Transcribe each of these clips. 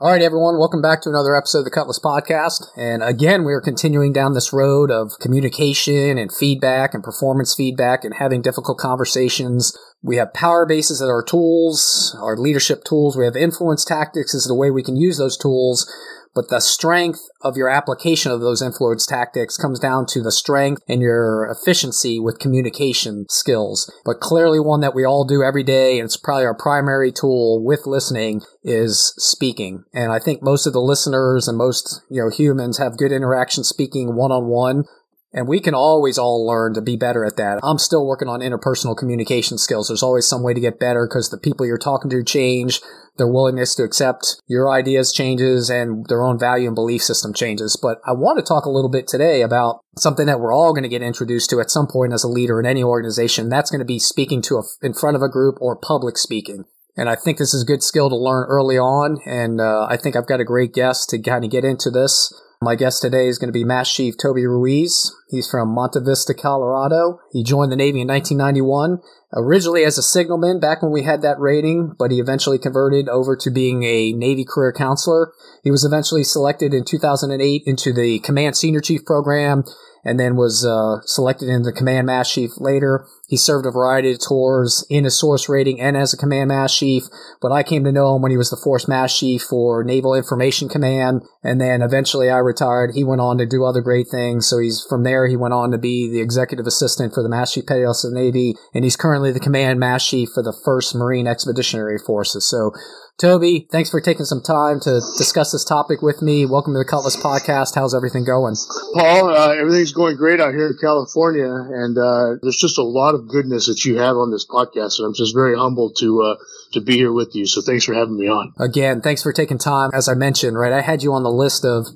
All right, everyone, welcome back to another episode of the Cutlass Podcast. And again, we are continuing down this road of communication and feedback and performance feedback and having difficult conversations. We have power bases as our tools, our leadership tools. We have influence tactics as the way we can use those tools. But the strength of your application of those influence tactics comes down to the strength and your efficiency with communication skills. But clearly one that we all do every day, and it's probably our primary tool with listening, is speaking. And I think most of the listeners and most, you know, humans have good interaction speaking one on one. And we can always all learn to be better at that. I'm still working on interpersonal communication skills. There's always some way to get better because the people you're talking to change. Their willingness to accept your ideas changes and their own value and belief system changes. But I want to talk a little bit today about something that we're all going to get introduced to at some point as a leader in any organization. That's going to be speaking to a, in front of a group or public speaking. And I think this is a good skill to learn early on. And uh, I think I've got a great guest to kind of get into this. My guest today is going to be Master Chief Toby Ruiz. He's from Monte Vista, Colorado. He joined the Navy in 1991, originally as a signalman back when we had that rating, but he eventually converted over to being a Navy career counselor. He was eventually selected in 2008 into the Command Senior Chief program and then was uh, selected in the Command Master Chief later. He served a variety of tours in a source rating and as a Command Master Chief, but I came to know him when he was the Force Master Chief for Naval Information Command, and then eventually I retired. He went on to do other great things, so he's from there he went on to be the Executive Assistant for the Master Chief Petty Officer of the Navy, and he's currently the Command Master Chief for the 1st Marine Expeditionary Forces. So Toby, thanks for taking some time to discuss this topic with me. Welcome to the Cutlass Podcast. How's everything going? Paul, uh, everything's going great out here in California, and uh, there's just a lot of goodness that you have on this podcast, and I'm just very humbled to uh, to be here with you. So thanks for having me on. Again, thanks for taking time. As I mentioned, right, I had you on the list of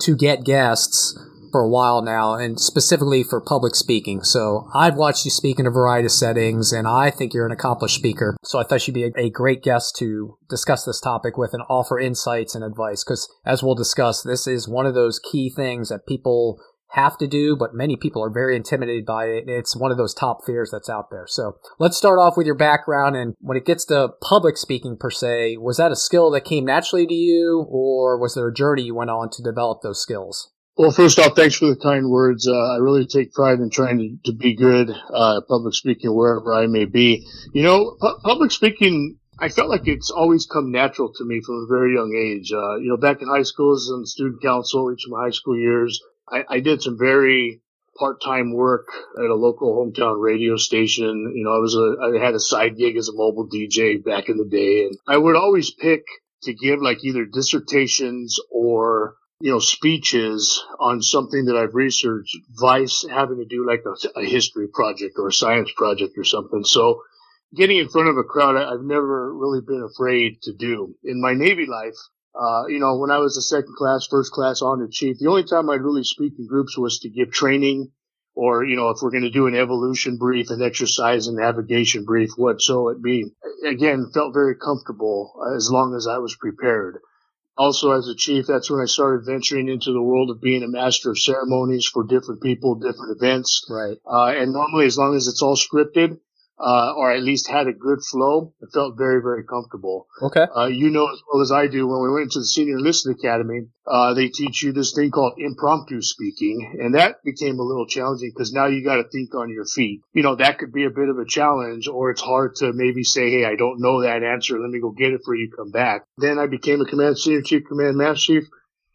to get guests for a while now, and specifically for public speaking. So I've watched you speak in a variety of settings, and I think you're an accomplished speaker. So I thought you'd be a, a great guest to discuss this topic with and offer insights and advice. Because as we'll discuss, this is one of those key things that people have to do, but many people are very intimidated by it. It's one of those top fears that's out there. So let's start off with your background. And when it gets to public speaking per se, was that a skill that came naturally to you, or was there a journey you went on to develop those skills? Well, first off, thanks for the kind words. Uh, I really take pride in trying to, to be good, uh, public speaking wherever I may be. You know, pu- public speaking, I felt like it's always come natural to me from a very young age. Uh, you know, back in high school as in student council, each of my high school years, I, I did some very part-time work at a local hometown radio station. You know, I was a, I had a side gig as a mobile DJ back in the day and I would always pick to give like either dissertations or you know, speeches on something that I've researched, vice having to do like a, a, history project or a science project or something. So getting in front of a crowd, I, have never really been afraid to do. In my Navy life, uh, you know, when I was a second class, first class honored chief, the only time I'd really speak in groups was to give training or, you know, if we're going to do an evolution brief, an exercise and navigation brief, what so it be. Again, felt very comfortable as long as I was prepared also as a chief, that's when I started venturing into the world of being a master of ceremonies for different people, different events. Right. Uh, and normally, as long as it's all scripted, uh, or at least had a good flow, it felt very, very comfortable. Okay. Uh, you know as well as I do, when we went to the Senior Enlisted Academy, uh, they teach you this thing called impromptu speaking, and that became a little challenging because now you got to think on your feet. You know, that could be a bit of a challenge, or it's hard to maybe say, hey, I don't know that answer, let me go get it for you, come back. Then I became a Command Senior Chief, Command Master Chief,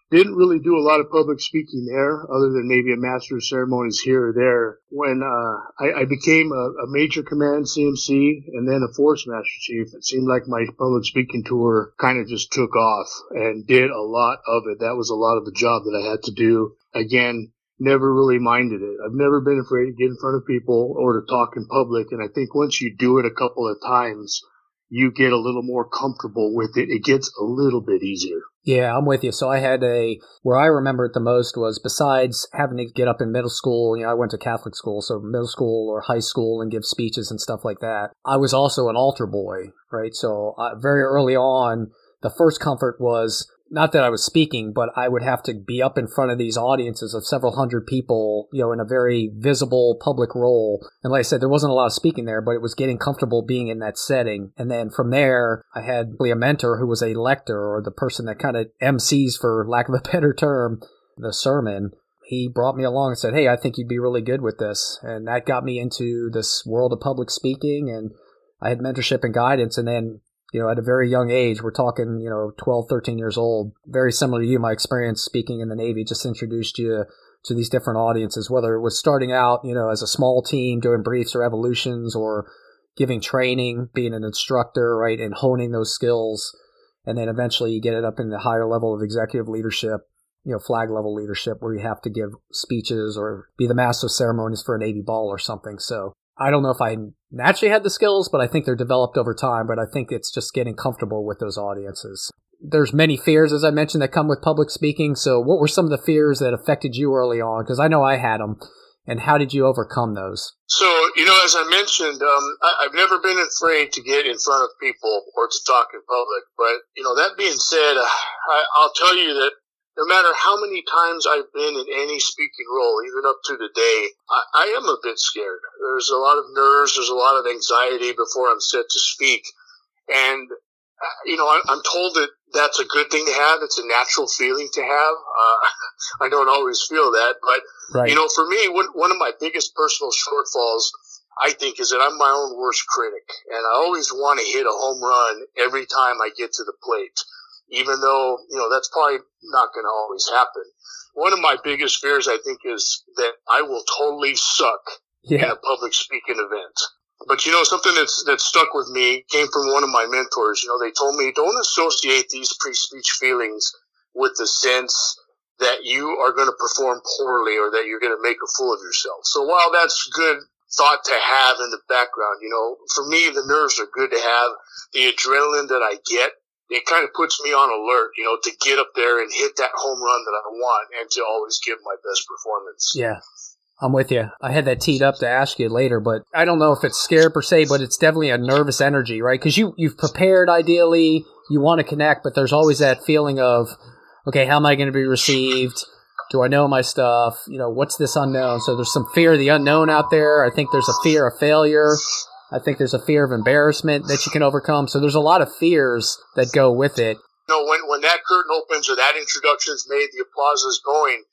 didn't really do a lot of public speaking there, other than maybe a master of ceremonies here or there. When uh, I, I, became a, a, major command CMC and then a force master chief, it seemed like my public speaking tour kind of just took off and did a lot of it. That was a lot of the job that I had to do. Again, never really minded it. I've never been afraid to get in front of people or to talk in public. And I think once you do it a couple of times, you get a little more comfortable with it. It gets a little bit easier. Yeah, I'm with you. So I had a where I remember it the most was besides having to get up in middle school. You know, I went to Catholic school, so middle school or high school and give speeches and stuff like that. I was also an altar boy, right? So uh, very early on, the first comfort was not that I was speaking, but I would have to be up in front of these audiences of several hundred people, you know, in a very visible public role. And like I said, there wasn't a lot of speaking there, but it was getting comfortable being in that setting. And then from there, I had a mentor who was a lector or the person that kind of MCs, for lack of a better term, the sermon. He brought me along and said, Hey, I think you'd be really good with this. And that got me into this world of public speaking and I had mentorship and guidance. And then you know, at a very young age, we're talking, you know, 12, 13 years old, very similar to you, my experience speaking in the Navy just introduced you to these different audiences, whether it was starting out, you know, as a small team doing briefs or evolutions or giving training, being an instructor, right, and honing those skills. And then eventually you get it up in the higher level of executive leadership, you know, flag level leadership where you have to give speeches or be the master of ceremonies for a Navy ball or something. So I don't know if I naturally had the skills, but I think they're developed over time. But I think it's just getting comfortable with those audiences. There's many fears, as I mentioned, that come with public speaking. So, what were some of the fears that affected you early on? Because I know I had them. And how did you overcome those? So, you know, as I mentioned, um, I, have never been afraid to get in front of people or to talk in public. But, you know, that being said, I, I'll tell you that no matter how many times I've been in any speaking role, even up to today, I, I am a bit scared. There's a lot of nerves, there's a lot of anxiety before I'm set to speak. And, uh, you know, I, I'm told that that's a good thing to have. It's a natural feeling to have. Uh, I don't always feel that, but, right. you know, for me, one, one of my biggest personal shortfalls I think is that I'm my own worst critic and I always want to hit a home run every time I get to the plate even though, you know, that's probably not going to always happen. One of my biggest fears, I think, is that I will totally suck yeah. in a public speaking event. But you know, something that's, that stuck with me came from one of my mentors. You know, they told me don't associate these pre-speech feelings with the sense that you are going to perform poorly or that you're going to make a fool of yourself. So while that's good thought to have in the background, you know, for me, the nerves are good to have. The adrenaline that I get it kind of puts me on alert, you know, to get up there and hit that home run that I want and to always give my best performance. Yeah. I'm with you. I had that teed up to ask you later, but I don't know if it's scared per se, but it's definitely a nervous energy, right? Because you you've prepared ideally, you want to connect, but there's always that feeling of, okay, how am I going to be received? Do I know my stuff? You know, what's this unknown? So there's some fear of the unknown out there. I think there's a fear of failure. I think there's a fear of embarrassment that you can overcome. So there's a lot of fears that go with it. You know, when, when that curtain opens or that introduction is made, the applause is going,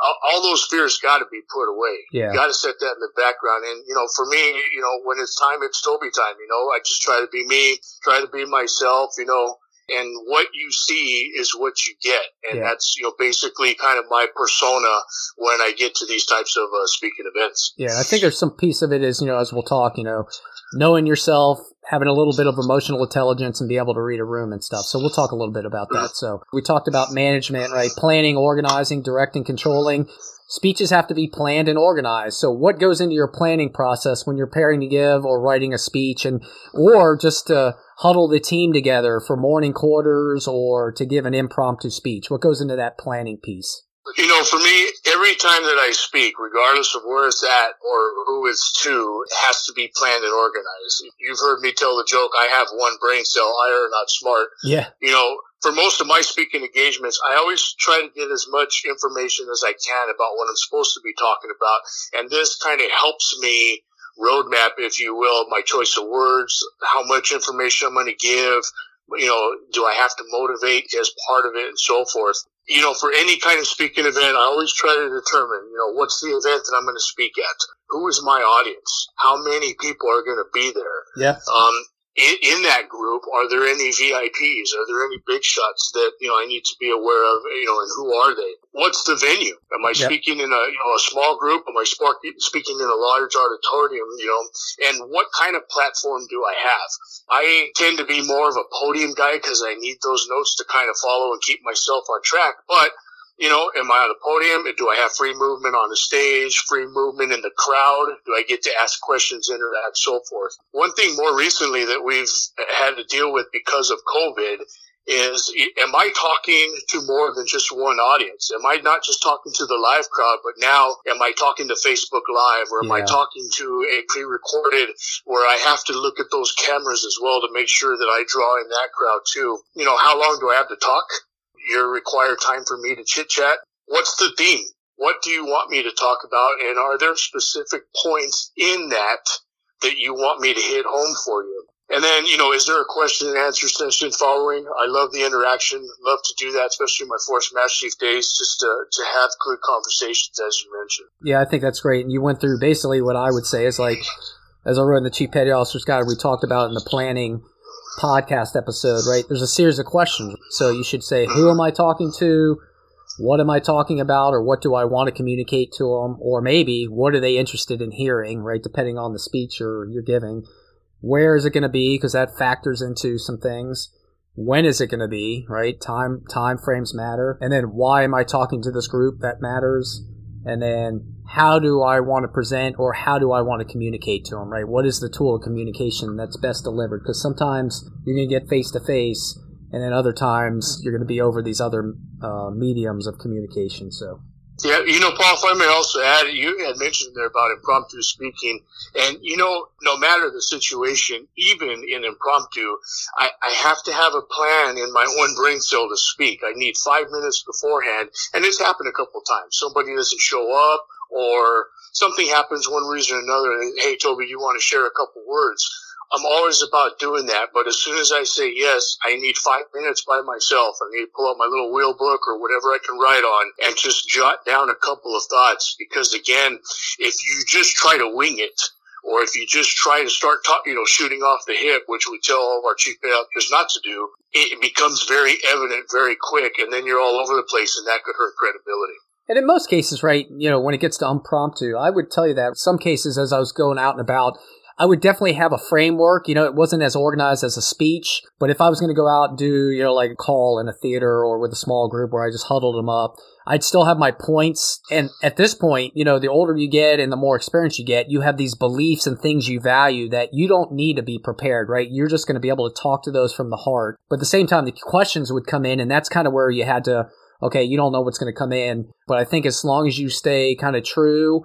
all, all those fears got to be put away. Yeah. You got to set that in the background. And, you know, for me, you know, when it's time, it's Toby time. You know, I just try to be me, try to be myself, you know, and what you see is what you get. And yeah. that's, you know, basically kind of my persona when I get to these types of uh, speaking events. Yeah. I think there's some piece of it is, you know, as we'll talk, you know, knowing yourself, having a little bit of emotional intelligence and be able to read a room and stuff. So we'll talk a little bit about that. So we talked about management, right? Planning, organizing, directing, controlling. Speeches have to be planned and organized. So what goes into your planning process when you're preparing to give or writing a speech and, or just to huddle the team together for morning quarters or to give an impromptu speech? What goes into that planning piece? You know, for me, every time that I speak, regardless of where it's at or who it's to, it has to be planned and organized. You've heard me tell the joke, I have one brain cell, I are not smart. Yeah. You know, for most of my speaking engagements, I always try to get as much information as I can about what I'm supposed to be talking about. And this kind of helps me roadmap, if you will, my choice of words, how much information I'm going to give, you know, do I have to motivate as part of it and so forth? You know, for any kind of speaking event, I always try to determine, you know, what's the event that I'm going to speak at? Who is my audience? How many people are going to be there? Yeah. Um, in, in, that group, are there any VIPs? Are there any big shots that you know I need to be aware of? You know, and who are they? What's the venue? Am I yep. speaking in a you know a small group? Am I speaking in a large auditorium? You know, and what kind of platform do I have? I tend to be more of a podium guy because I need those notes to kind of follow and keep myself on track, but you know, am I on the podium? Do I have free movement on the stage, free movement in the crowd? Do I get to ask questions, interact, so forth? One thing more recently that we've had to deal with because of COVID is, am I talking to more than just one audience? Am I not just talking to the live crowd, but now am I talking to Facebook Live or am yeah. I talking to a pre-recorded where I have to look at those cameras as well to make sure that I draw in that crowd too? You know, how long do I have to talk? Your required time for me to chit chat. What's the theme? What do you want me to talk about? And are there specific points in that that you want me to hit home for you? And then, you know, is there a question and answer session following? I love the interaction. Love to do that, especially my Force Master Chief days, just to, to have good conversations, as you mentioned. Yeah, I think that's great. And you went through basically what I would say is like, as I wrote in the Chief Petty Officer's Guide, we talked about in the planning podcast episode, right? There's a series of questions. So you should say, who am I talking to? What am I talking about? Or what do I want to communicate to them? Or maybe, what are they interested in hearing, right? Depending on the speech or you're giving where is it going to be? Because that factors into some things. When is it going to be? Right? Time time frames matter. And then why am I talking to this group? That matters. And then how do I want to present or how do I want to communicate to them? Right? What is the tool of communication that's best delivered? Because sometimes you're going to get face to face, and then other times you're going to be over these other uh, mediums of communication. So. Yeah, you know, Paul, I may also add, you had mentioned there about impromptu speaking, and you know, no matter the situation, even in impromptu, I, I have to have a plan in my own brain cell to speak. I need five minutes beforehand, and it's happened a couple times. Somebody doesn't show up, or something happens one reason or another. Hey, Toby, you want to share a couple words? I'm always about doing that, but as soon as I say yes, I need five minutes by myself. I need to pull out my little wheel book or whatever I can write on and just jot down a couple of thoughts. Because again, if you just try to wing it, or if you just try to start, talk, you know, shooting off the hip, which we tell all of our chief officers not to do, it becomes very evident very quick, and then you're all over the place, and that could hurt credibility. And in most cases, right, you know, when it gets to impromptu, I would tell you that some cases as I was going out and about, I would definitely have a framework. You know, it wasn't as organized as a speech, but if I was going to go out and do, you know, like a call in a theater or with a small group where I just huddled them up, I'd still have my points. And at this point, you know, the older you get and the more experience you get, you have these beliefs and things you value that you don't need to be prepared, right? You're just going to be able to talk to those from the heart. But at the same time, the questions would come in, and that's kind of where you had to, okay, you don't know what's going to come in. But I think as long as you stay kind of true,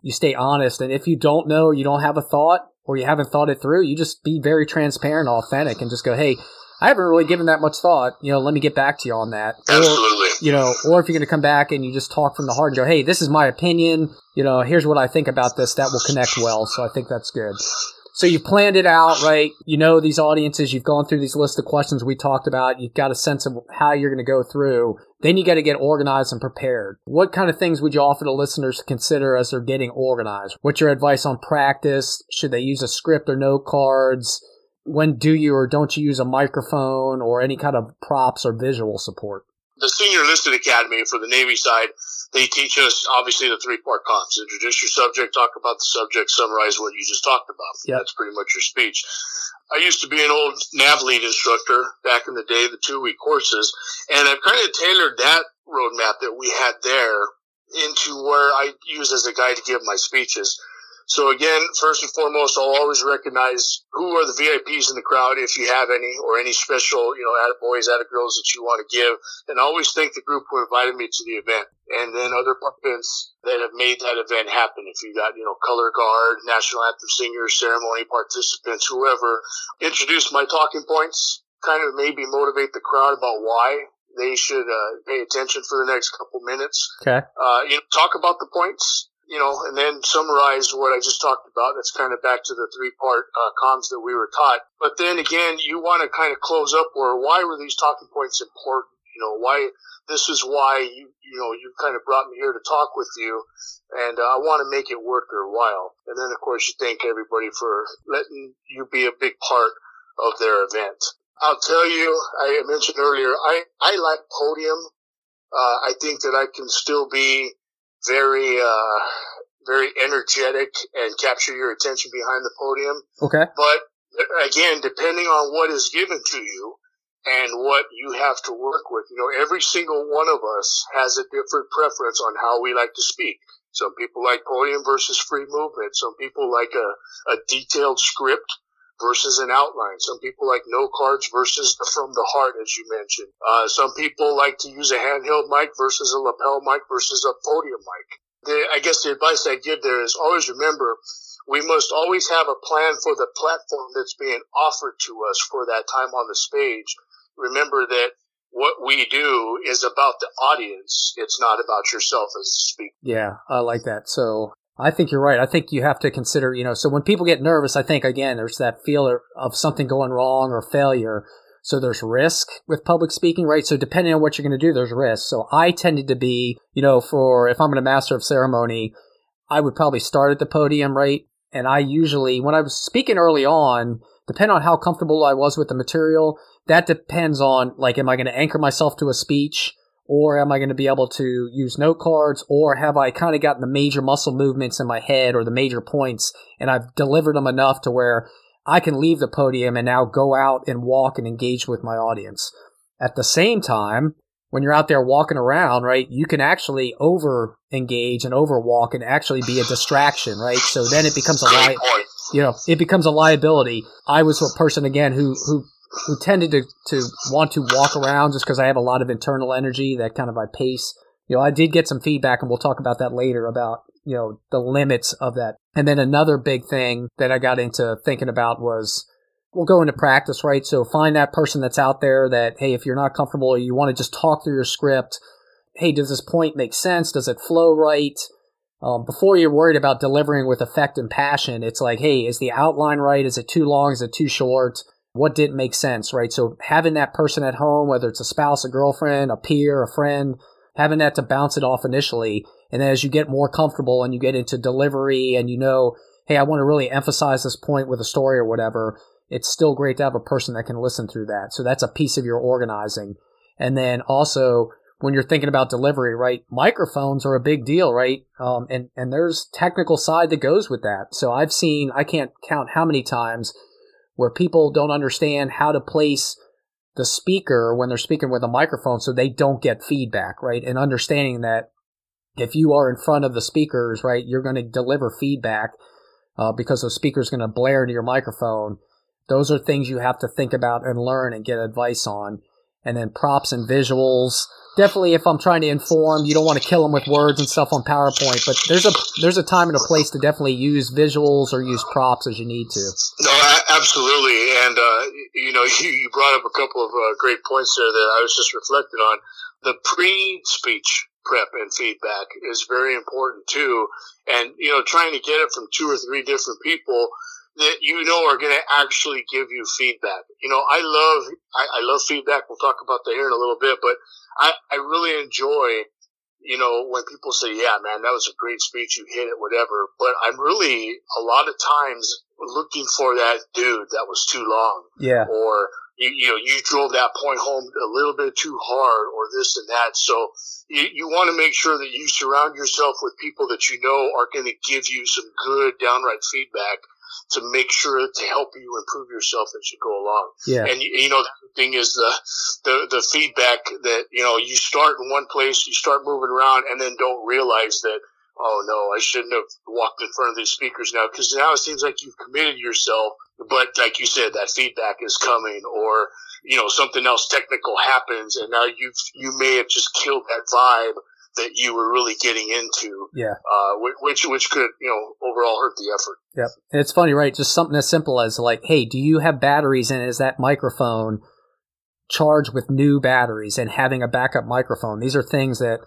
you stay honest. And if you don't know, you don't have a thought, or you haven't thought it through, you just be very transparent, authentic, and just go, hey, I haven't really given that much thought. You know, let me get back to you on that. Absolutely. Or, you know, or if you're going to come back and you just talk from the heart and go, hey, this is my opinion. You know, here's what I think about this. That will connect well. So I think that's good. So you've planned it out, right? You know these audiences. You've gone through these list of questions we talked about. You've got a sense of how you're going to go through. Then you got to get organized and prepared. What kind of things would you offer to listeners to consider as they're getting organized? What's your advice on practice? Should they use a script or note cards? When do you or don't you use a microphone or any kind of props or visual support? The Senior Enlisted Academy for the Navy side they teach us obviously the three part comps. Introduce your subject, talk about the subject, summarize what you just talked about. Yep. That's pretty much your speech. I used to be an old nav lead instructor back in the day, the two week courses, and I've kind of tailored that roadmap that we had there into where I use as a guide to give my speeches. So again, first and foremost, I'll always recognize who are the VIPs in the crowd, if you have any, or any special, you know, boys, girls that you want to give. And I always thank the group who invited me to the event. And then other participants that have made that event happen. If you got, you know, color guard, national anthem singers, ceremony participants, whoever, introduce my talking points, kind of maybe motivate the crowd about why they should uh, pay attention for the next couple minutes. Okay. Uh, you know, talk about the points you know, and then summarize what I just talked about. That's kind of back to the three part uh, comms that we were taught. But then again, you want to kind of close up where why were these talking points important? You know, why this is why you you know you kind of brought me here to talk with you, and uh, I want to make it worth their while. And then of course you thank everybody for letting you be a big part of their event. I'll tell you, I mentioned earlier, I I like podium. Uh, I think that I can still be very, uh, very energetic and capture your attention behind the podium. Okay. But again, depending on what is given to you and what you have to work with, you know, every single one of us has a different preference on how we like to speak. Some people like podium versus free movement. Some people like a, a detailed script versus an outline. Some people like no cards versus the from the heart, as you mentioned. Uh, some people like to use a handheld mic versus a lapel mic versus a podium mic. The, I guess the advice I give there is always remember we must always have a plan for the platform that's being offered to us for that time on the stage. Remember that what we do is about the audience. It's not about yourself as a speaker. Yeah, I like that. So I think you're right. I think you have to consider, you know, so when people get nervous, I think again, there's that feel of something going wrong or failure. So there's risk with public speaking, right? So depending on what you're going to do, there's risk. So I tended to be, you know, for if I'm a master of ceremony, I would probably start at the podium, right? And I usually, when I was speaking early on, depending on how comfortable I was with the material, that depends on like, am I going to anchor myself to a speech? Or am I going to be able to use note cards? Or have I kind of gotten the major muscle movements in my head or the major points and I've delivered them enough to where I can leave the podium and now go out and walk and engage with my audience. At the same time, when you're out there walking around, right, you can actually over engage and over walk and actually be a distraction, right? So then it becomes a li- you know, it becomes a liability. I was a person again who who who tended to, to want to walk around just because I have a lot of internal energy that kind of I pace. You know, I did get some feedback and we'll talk about that later about, you know, the limits of that. And then another big thing that I got into thinking about was we'll go into practice, right? So find that person that's out there that, hey, if you're not comfortable or you want to just talk through your script, hey, does this point make sense? Does it flow right? Um, before you're worried about delivering with effect and passion, it's like, hey, is the outline right? Is it too long? Is it too short? What didn't make sense, right? So having that person at home, whether it's a spouse, a girlfriend, a peer, a friend, having that to bounce it off initially. And then as you get more comfortable and you get into delivery and you know, hey, I want to really emphasize this point with a story or whatever, it's still great to have a person that can listen through that. So that's a piece of your organizing. And then also when you're thinking about delivery, right? Microphones are a big deal, right? Um, and, and there's technical side that goes with that. So I've seen, I can't count how many times where people don't understand how to place the speaker when they're speaking with a microphone so they don't get feedback, right? And understanding that if you are in front of the speakers, right, you're going to deliver feedback uh, because the speaker's going to blare into your microphone. Those are things you have to think about and learn and get advice on. And then props and visuals definitely if I'm trying to inform, you don't want to kill them with words and stuff on PowerPoint, but there's a there's a time and a place to definitely use visuals or use props as you need to. No, absolutely, and uh, you know you, you, brought up a couple of uh, great points there that I was just reflecting on. The pre-speech prep and feedback is very important too, and you know trying to get it from two or three different people that you know are going to actually give you feedback. You know, I love I, I love feedback. We'll talk about that here in a little bit, but I, I really enjoy, you know, when people say, yeah, man, that was a great speech. You hit it, whatever. But I'm really a lot of times looking for that dude that was too long. Yeah. Or, you, you know, you drove that point home a little bit too hard or this and that. So you, you want to make sure that you surround yourself with people that you know are going to give you some good downright feedback to make sure to help you improve yourself as you go along. Yeah. And you know, the thing is the, the, the feedback that, you know, you start in one place, you start moving around and then don't realize that, oh no, I shouldn't have walked in front of these speakers now because now it seems like you've committed yourself. But like you said, that feedback is coming or, you know, something else technical happens and now you've, you may have just killed that vibe that you were really getting into. Yeah. Uh, which, which could, you know, overall hurt the effort. Yep. And it's funny, right? Just something as simple as like, hey, do you have batteries and is that microphone charged with new batteries and having a backup microphone? These are things that,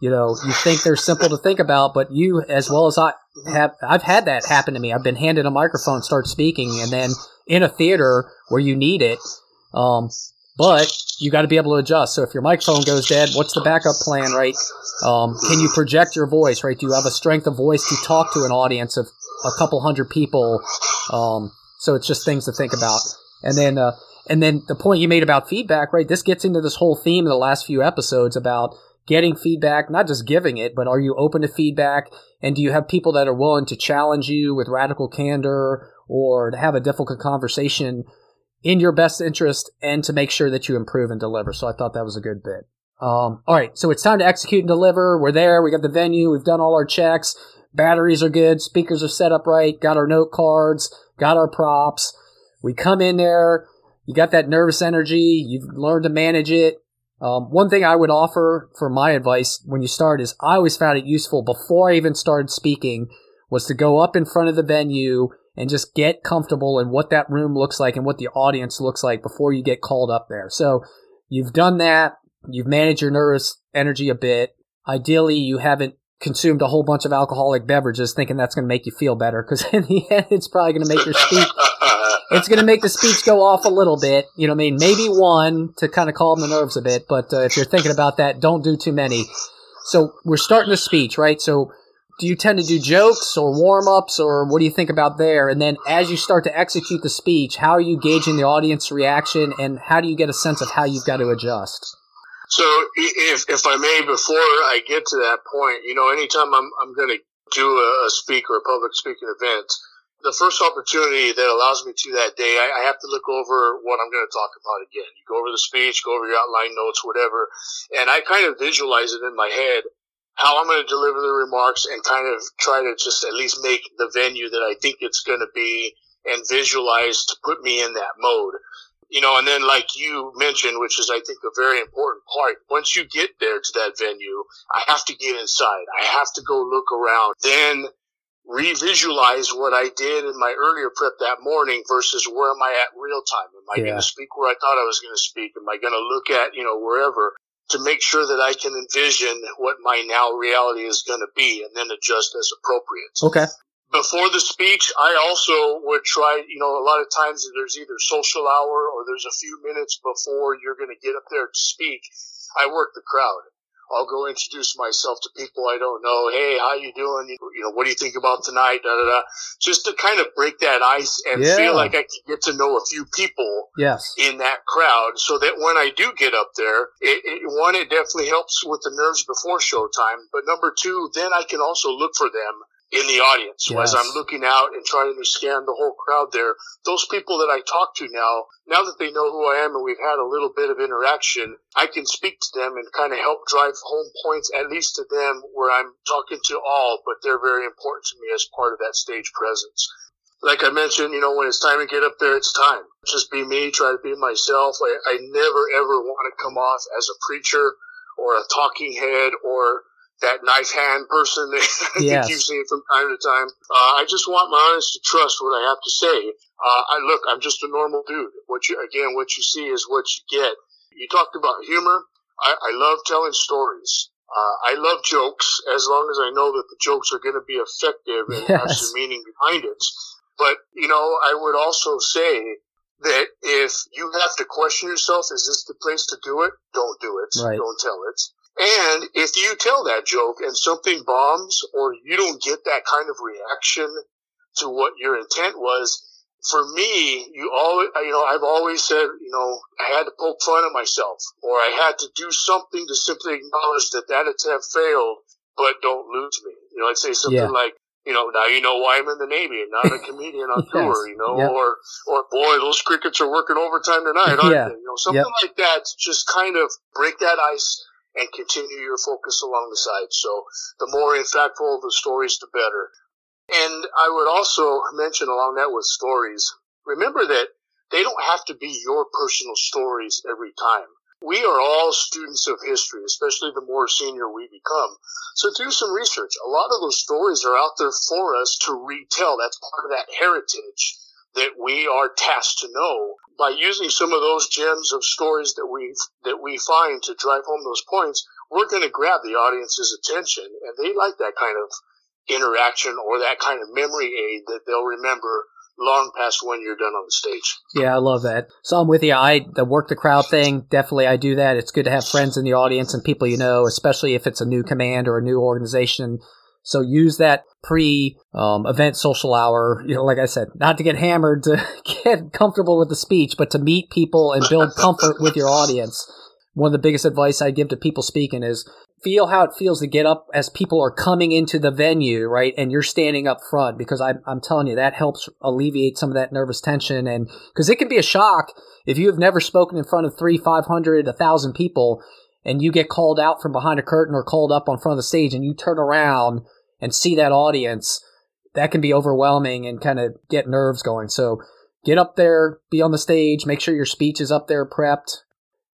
you know, you think they're simple to think about, but you, as well as I have, I've had that happen to me. I've been handed a microphone, start speaking, and then in a theater where you need it, um, but you got to be able to adjust. So if your microphone goes dead, what's the backup plan, right? Um, can you project your voice, right? Do you have a strength of voice to talk to an audience of a couple hundred people? Um, so it's just things to think about. And then, uh, and then the point you made about feedback, right? This gets into this whole theme in the last few episodes about getting feedback, not just giving it, but are you open to feedback? And do you have people that are willing to challenge you with radical candor or to have a difficult conversation in your best interest and to make sure that you improve and deliver? So I thought that was a good bit. Um, all right, so it's time to execute and deliver. We're there. We got the venue. We've done all our checks. Batteries are good. Speakers are set up right. Got our note cards. Got our props. We come in there. You got that nervous energy. You've learned to manage it. Um, one thing I would offer for my advice when you start is I always found it useful before I even started speaking was to go up in front of the venue and just get comfortable in what that room looks like and what the audience looks like before you get called up there. So you've done that. You've managed your nervous energy a bit. Ideally, you haven't consumed a whole bunch of alcoholic beverages thinking that's going to make you feel better because in the end, it's probably going to make your speech. it's going to make the speech go off a little bit. You know what I mean? Maybe one to kind of calm the nerves a bit. But uh, if you're thinking about that, don't do too many. So we're starting the speech, right? So do you tend to do jokes or warm ups or what do you think about there? And then as you start to execute the speech, how are you gauging the audience reaction and how do you get a sense of how you've got to adjust? So if, if I may, before I get to that point, you know, anytime I'm, I'm going to do a, a speak or a public speaking event, the first opportunity that allows me to that day, I, I have to look over what I'm going to talk about again. You go over the speech, go over your outline notes, whatever, and I kind of visualize it in my head how I'm going to deliver the remarks and kind of try to just at least make the venue that I think it's going to be and visualize to put me in that mode. You know, and then like you mentioned, which is I think a very important part, once you get there to that venue, I have to get inside. I have to go look around. Then revisualize what I did in my earlier prep that morning versus where am I at real time? Am I yeah. going to speak where I thought I was going to speak? Am I going to look at, you know, wherever? To make sure that I can envision what my now reality is going to be and then adjust as appropriate. Okay. Before the speech, I also would try, you know, a lot of times there's either social hour or there's a few minutes before you're going to get up there to speak. I work the crowd. I'll go introduce myself to people I don't know. Hey, how you doing? You know, what do you think about tonight? Da, da, da. Just to kind of break that ice and yeah. feel like I can get to know a few people yes. in that crowd so that when I do get up there, it, it, one, it definitely helps with the nerves before showtime. But number two, then I can also look for them in the audience. So as I'm looking out and trying to scan the whole crowd there, those people that I talk to now, now that they know who I am and we've had a little bit of interaction, I can speak to them and kind of help drive home points, at least to them where I'm talking to all, but they're very important to me as part of that stage presence. Like I mentioned, you know, when it's time to get up there, it's time. Just be me, try to be myself. I, I never ever want to come off as a preacher or a talking head or that knife hand person that I yes. think you've seen from time to time. Uh, I just want my audience to trust what I have to say. Uh, I look, I'm just a normal dude. What you, again, what you see is what you get. You talked about humor. I, I love telling stories. Uh, I love jokes as long as I know that the jokes are going to be effective and yes. have some meaning behind it. But, you know, I would also say that if you have to question yourself, is this the place to do it? Don't do it. Right. Don't tell it. And if you tell that joke and something bombs or you don't get that kind of reaction to what your intent was, for me, you always, you know, I've always said, you know, I had to poke fun at myself or I had to do something to simply acknowledge that that attempt failed, but don't lose me. You know, I'd say something yeah. like, you know, now you know why I'm in the Navy and not a comedian on yes. tour, you know, yep. or, or boy, those crickets are working overtime tonight, aren't yeah. they? You know, something yep. like that just kind of break that ice and continue your focus along the side. So the more impactful the stories, the better. And I would also mention along that with stories, remember that they don't have to be your personal stories every time. We are all students of history, especially the more senior we become. So do some research. A lot of those stories are out there for us to retell. That's part of that heritage that we are tasked to know by using some of those gems of stories that we that we find to drive home those points we're going to grab the audience's attention and they like that kind of interaction or that kind of memory aid that they'll remember long past when you're done on the stage. Yeah, I love that. So I'm with you. I the work the crowd thing, definitely I do that. It's good to have friends in the audience and people you know, especially if it's a new command or a new organization so use that pre um, event social hour, you know, like I said, not to get hammered to get comfortable with the speech, but to meet people and build comfort with your audience. One of the biggest advice I give to people speaking is feel how it feels to get up as people are coming into the venue, right? And you're standing up front because I'm, I'm telling you that helps alleviate some of that nervous tension. And because it can be a shock if you have never spoken in front of three, 500, a thousand people and you get called out from behind a curtain or called up on front of the stage and you turn around and see that audience, that can be overwhelming and kind of get nerves going. So get up there, be on the stage, make sure your speech is up there prepped.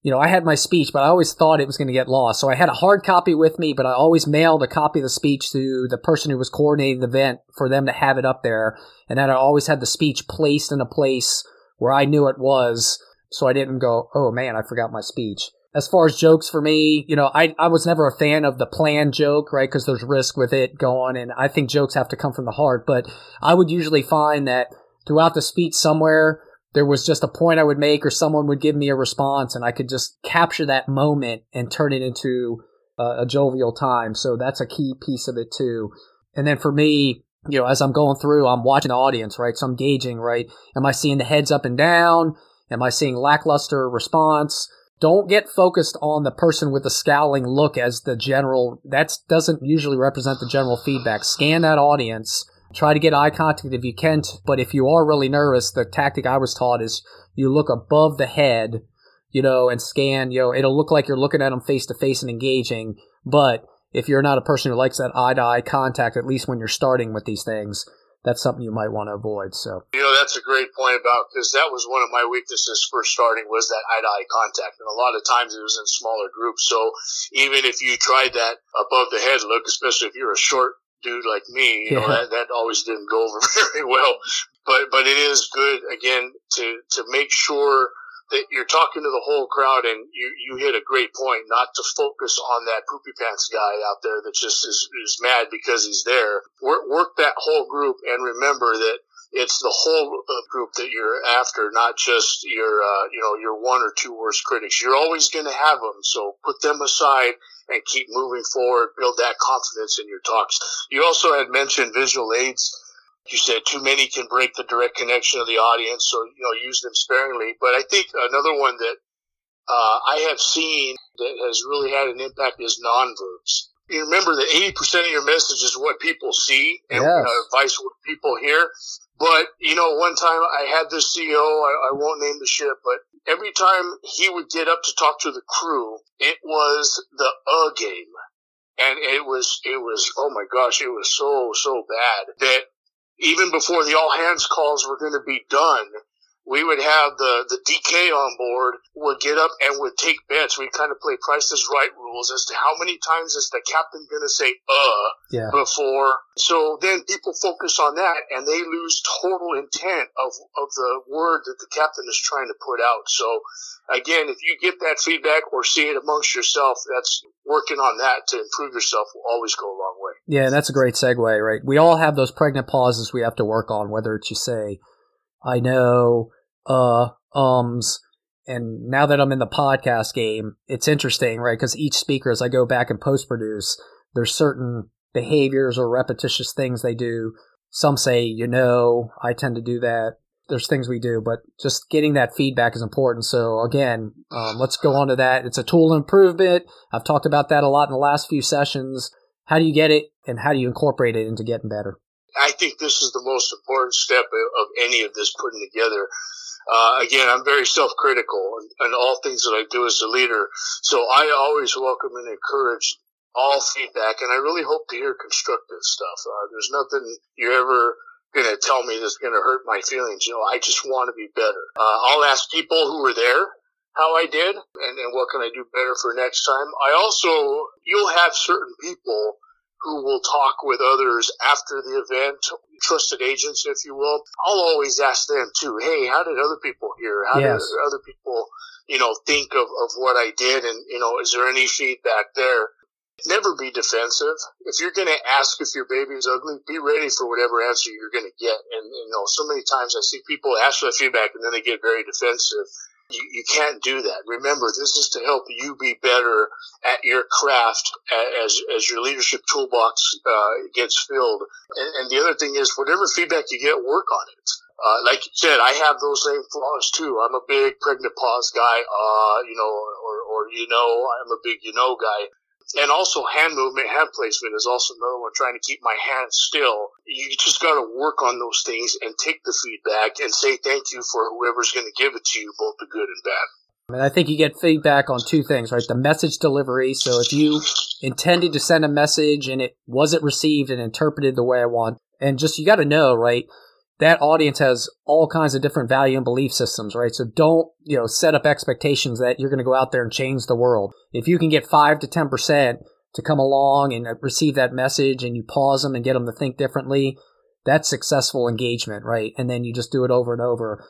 You know, I had my speech, but I always thought it was going to get lost. So I had a hard copy with me, but I always mailed a copy of the speech to the person who was coordinating the event for them to have it up there. And then I always had the speech placed in a place where I knew it was so I didn't go, oh man, I forgot my speech. As far as jokes for me, you know, I, I was never a fan of the planned joke, right? Because there's risk with it going, and I think jokes have to come from the heart. But I would usually find that throughout the speech somewhere, there was just a point I would make, or someone would give me a response, and I could just capture that moment and turn it into a, a jovial time. So that's a key piece of it too. And then for me, you know, as I'm going through, I'm watching the audience, right? So I'm gauging, right? Am I seeing the heads up and down? Am I seeing lackluster response? Don't get focused on the person with the scowling look as the general. That doesn't usually represent the general feedback. Scan that audience. Try to get eye contact if you can't. But if you are really nervous, the tactic I was taught is you look above the head, you know, and scan. You know, it'll look like you're looking at them face to face and engaging. But if you're not a person who likes that eye to eye contact, at least when you're starting with these things, that's something you might want to avoid. So, you know, that's a great point about because that was one of my weaknesses first starting was that eye to eye contact, and a lot of times it was in smaller groups. So even if you tried that above the head look, especially if you're a short dude like me, you yeah. know that that always didn't go over very well. But but it is good again to to make sure that you're talking to the whole crowd and you, you hit a great point not to focus on that poopy pants guy out there that just is, is mad because he's there. Work, work that whole group and remember that it's the whole uh, group that you're after, not just your, uh, you know, your one or two worst critics. You're always going to have them. So put them aside and keep moving forward. Build that confidence in your talks. You also had mentioned visual aids you said too many can break the direct connection of the audience, so you know use them sparingly. But I think another one that uh, I have seen that has really had an impact is non-verbs. You remember that 80% of your message is what people see and yes. uh, vice what people hear. But, you know, one time I had this CEO, I, I won't name the ship, but every time he would get up to talk to the crew, it was the uh game. And it was, it was, oh my gosh, it was so, so bad that even before the all hands calls were going to be done, we would have the, the DK on board would get up and would take bets. We kind of play Price is Right rules as to how many times is the captain going to say, uh, yeah. before. So then people focus on that and they lose total intent of, of the word that the captain is trying to put out. So again, if you get that feedback or see it amongst yourself, that's working on that to improve yourself will always go a long way. Yeah, and that's a great segue, right? We all have those pregnant pauses we have to work on, whether it's you say, I know, uh, ums, and now that I'm in the podcast game, it's interesting, right? Because each speaker, as I go back and post produce, there's certain behaviors or repetitious things they do. Some say, you know, I tend to do that there's things we do, but just getting that feedback is important. So again, um, let's go on to that. It's a tool improvement. I've talked about that a lot in the last few sessions. How do you get it and how do you incorporate it into getting better? I think this is the most important step of any of this putting together. Uh, again, I'm very self-critical in, all things that I do as a leader. So I always welcome and encourage all feedback, and I really hope to hear constructive stuff. Uh, there's nothing you're ever going to tell me that's going to hurt my feelings. You know, I just want to be better. Uh, I'll ask people who were there how I did and, and what can I do better for next time. I also, you'll have certain people who will talk with others after the event, trusted agents, if you will. I'll always ask them too, hey, how did other people hear? How yes. did other people, you know, think of, of what I did? And, you know, is there any feedback there? never be defensive. If you're going to ask if your baby is ugly, be ready for whatever answer you're going to get. And, you know, so many times I see people ask for the feedback and then they get very defensive. You, you can't do that. Remember, this is to help you be better at your craft as, as your leadership toolbox uh, gets filled. And, and the other thing is, whatever feedback you get, work on it. Uh, like you said, I have those same flaws too. I'm a big pregnant pause guy, uh, you know, or, or, you know, I'm a big you know guy and also hand movement, hand placement is also another one. Trying to keep my hands still. You just got to work on those things and take the feedback and say thank you for whoever's going to give it to you, both the good and bad. And I think you get feedback on two things, right? The message delivery. So if you intended to send a message and it wasn't received and interpreted the way I want, and just you got to know, right? That audience has all kinds of different value and belief systems, right? So don't, you know, set up expectations that you're going to go out there and change the world. If you can get 5 to 10% to come along and uh, receive that message and you pause them and get them to think differently, that's successful engagement, right? And then you just do it over and over.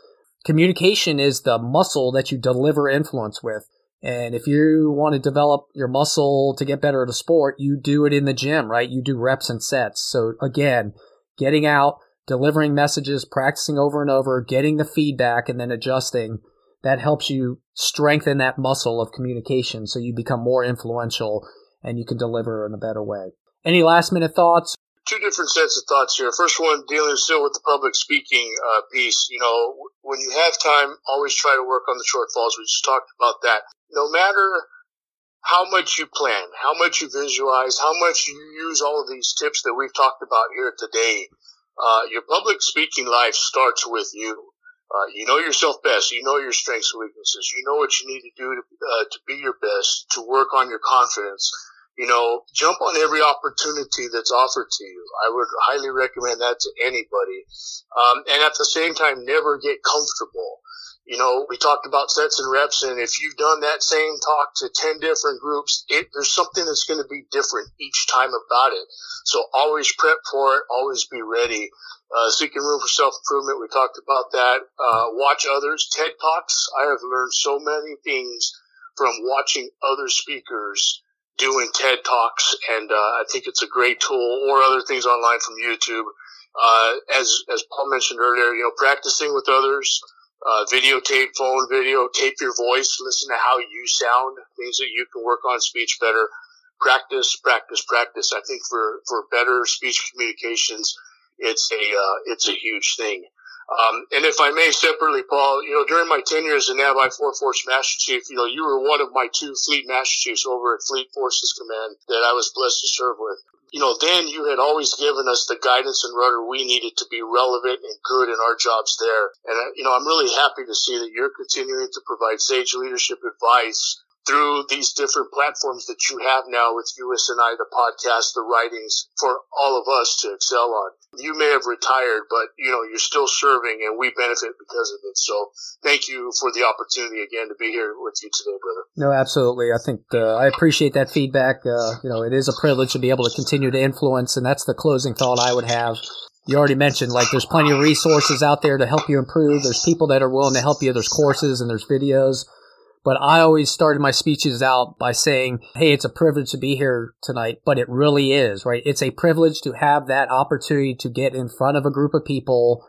communication is the muscle that you deliver influence with. And if you want to develop your muscle to get better at a sport, you do it in the gym, right? You do reps and sets. So again, getting out, delivering messages, practicing over and over, getting the feedback and then adjusting, that helps you strengthen that muscle of communication so you become more influential and you can deliver in a better way. Any last minute thoughts? Two different sets of thoughts here. First one, dealing still with the public speaking uh, piece. You know, when you have time, always try to work on the shortfalls. We just talked about that. No matter how much you plan, how much you visualize, how much you use all of these tips that we've talked about here today, uh, your public speaking life starts with you. Uh, you know yourself best. You know your strengths and weaknesses. You know what you need to do to, uh, to be your best, to work on your confidence. You know, jump on every opportunity that's offered to you. I would highly recommend that to anybody. Um, and at the same time, never get comfortable. You know, we talked about sets and reps, and if you've done that same talk to 10 different groups, it, there's something that's going to be different each time about it. So always prep for it, always be ready. Uh, seeking room for self improvement, we talked about that. Uh, watch others. TED Talks, I have learned so many things from watching other speakers doing TED Talks, and uh, I think it's a great tool, or other things online from YouTube. Uh, as as Paul mentioned earlier, you know, practicing with others, uh, videotape, phone video, tape your voice, listen to how you sound, things that you can work on speech better. Practice, practice, practice. I think for for better speech communications it's a uh, it's a huge thing. Um, and if I may separately, Paul, you know, during my tenure as a NAVIFOR Force Master Chief, you know, you were one of my two Fleet Master Chiefs over at Fleet Forces Command that I was blessed to serve with. You know, then you had always given us the guidance and rudder we needed to be relevant and good in our jobs there. And, uh, you know, I'm really happy to see that you're continuing to provide sage leadership advice through these different platforms that you have now with USNI, the podcast, the writings for all of us to excel on. You may have retired, but you know, you're still serving and we benefit because of it. So thank you for the opportunity again to be here with you today, brother. No, absolutely. I think uh, I appreciate that feedback. Uh, you know, it is a privilege to be able to continue to influence, and that's the closing thought I would have you already mentioned like there's plenty of resources out there to help you improve there's people that are willing to help you there's courses and there's videos but I always started my speeches out by saying, Hey, it's a privilege to be here tonight, but it really is, right? It's a privilege to have that opportunity to get in front of a group of people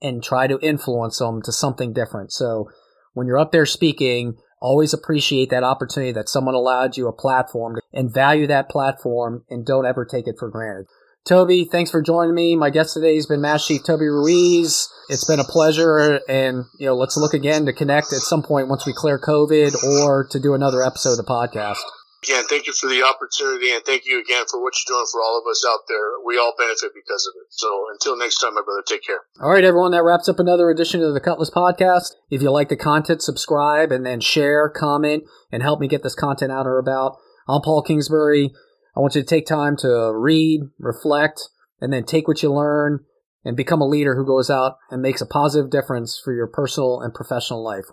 and try to influence them to something different. So when you're up there speaking, always appreciate that opportunity that someone allowed you a platform and value that platform and don't ever take it for granted. Toby, thanks for joining me. My guest today has been Master Chief Toby Ruiz. It's been a pleasure, and you know, let's look again to connect at some point once we clear COVID, or to do another episode of the podcast. Again, thank you for the opportunity, and thank you again for what you're doing for all of us out there. We all benefit because of it. So until next time, my brother, take care. All right, everyone, that wraps up another edition of the Cutlass Podcast. If you like the content, subscribe and then share, comment, and help me get this content out or about. I'm Paul Kingsbury. I want you to take time to read, reflect, and then take what you learn and become a leader who goes out and makes a positive difference for your personal and professional life.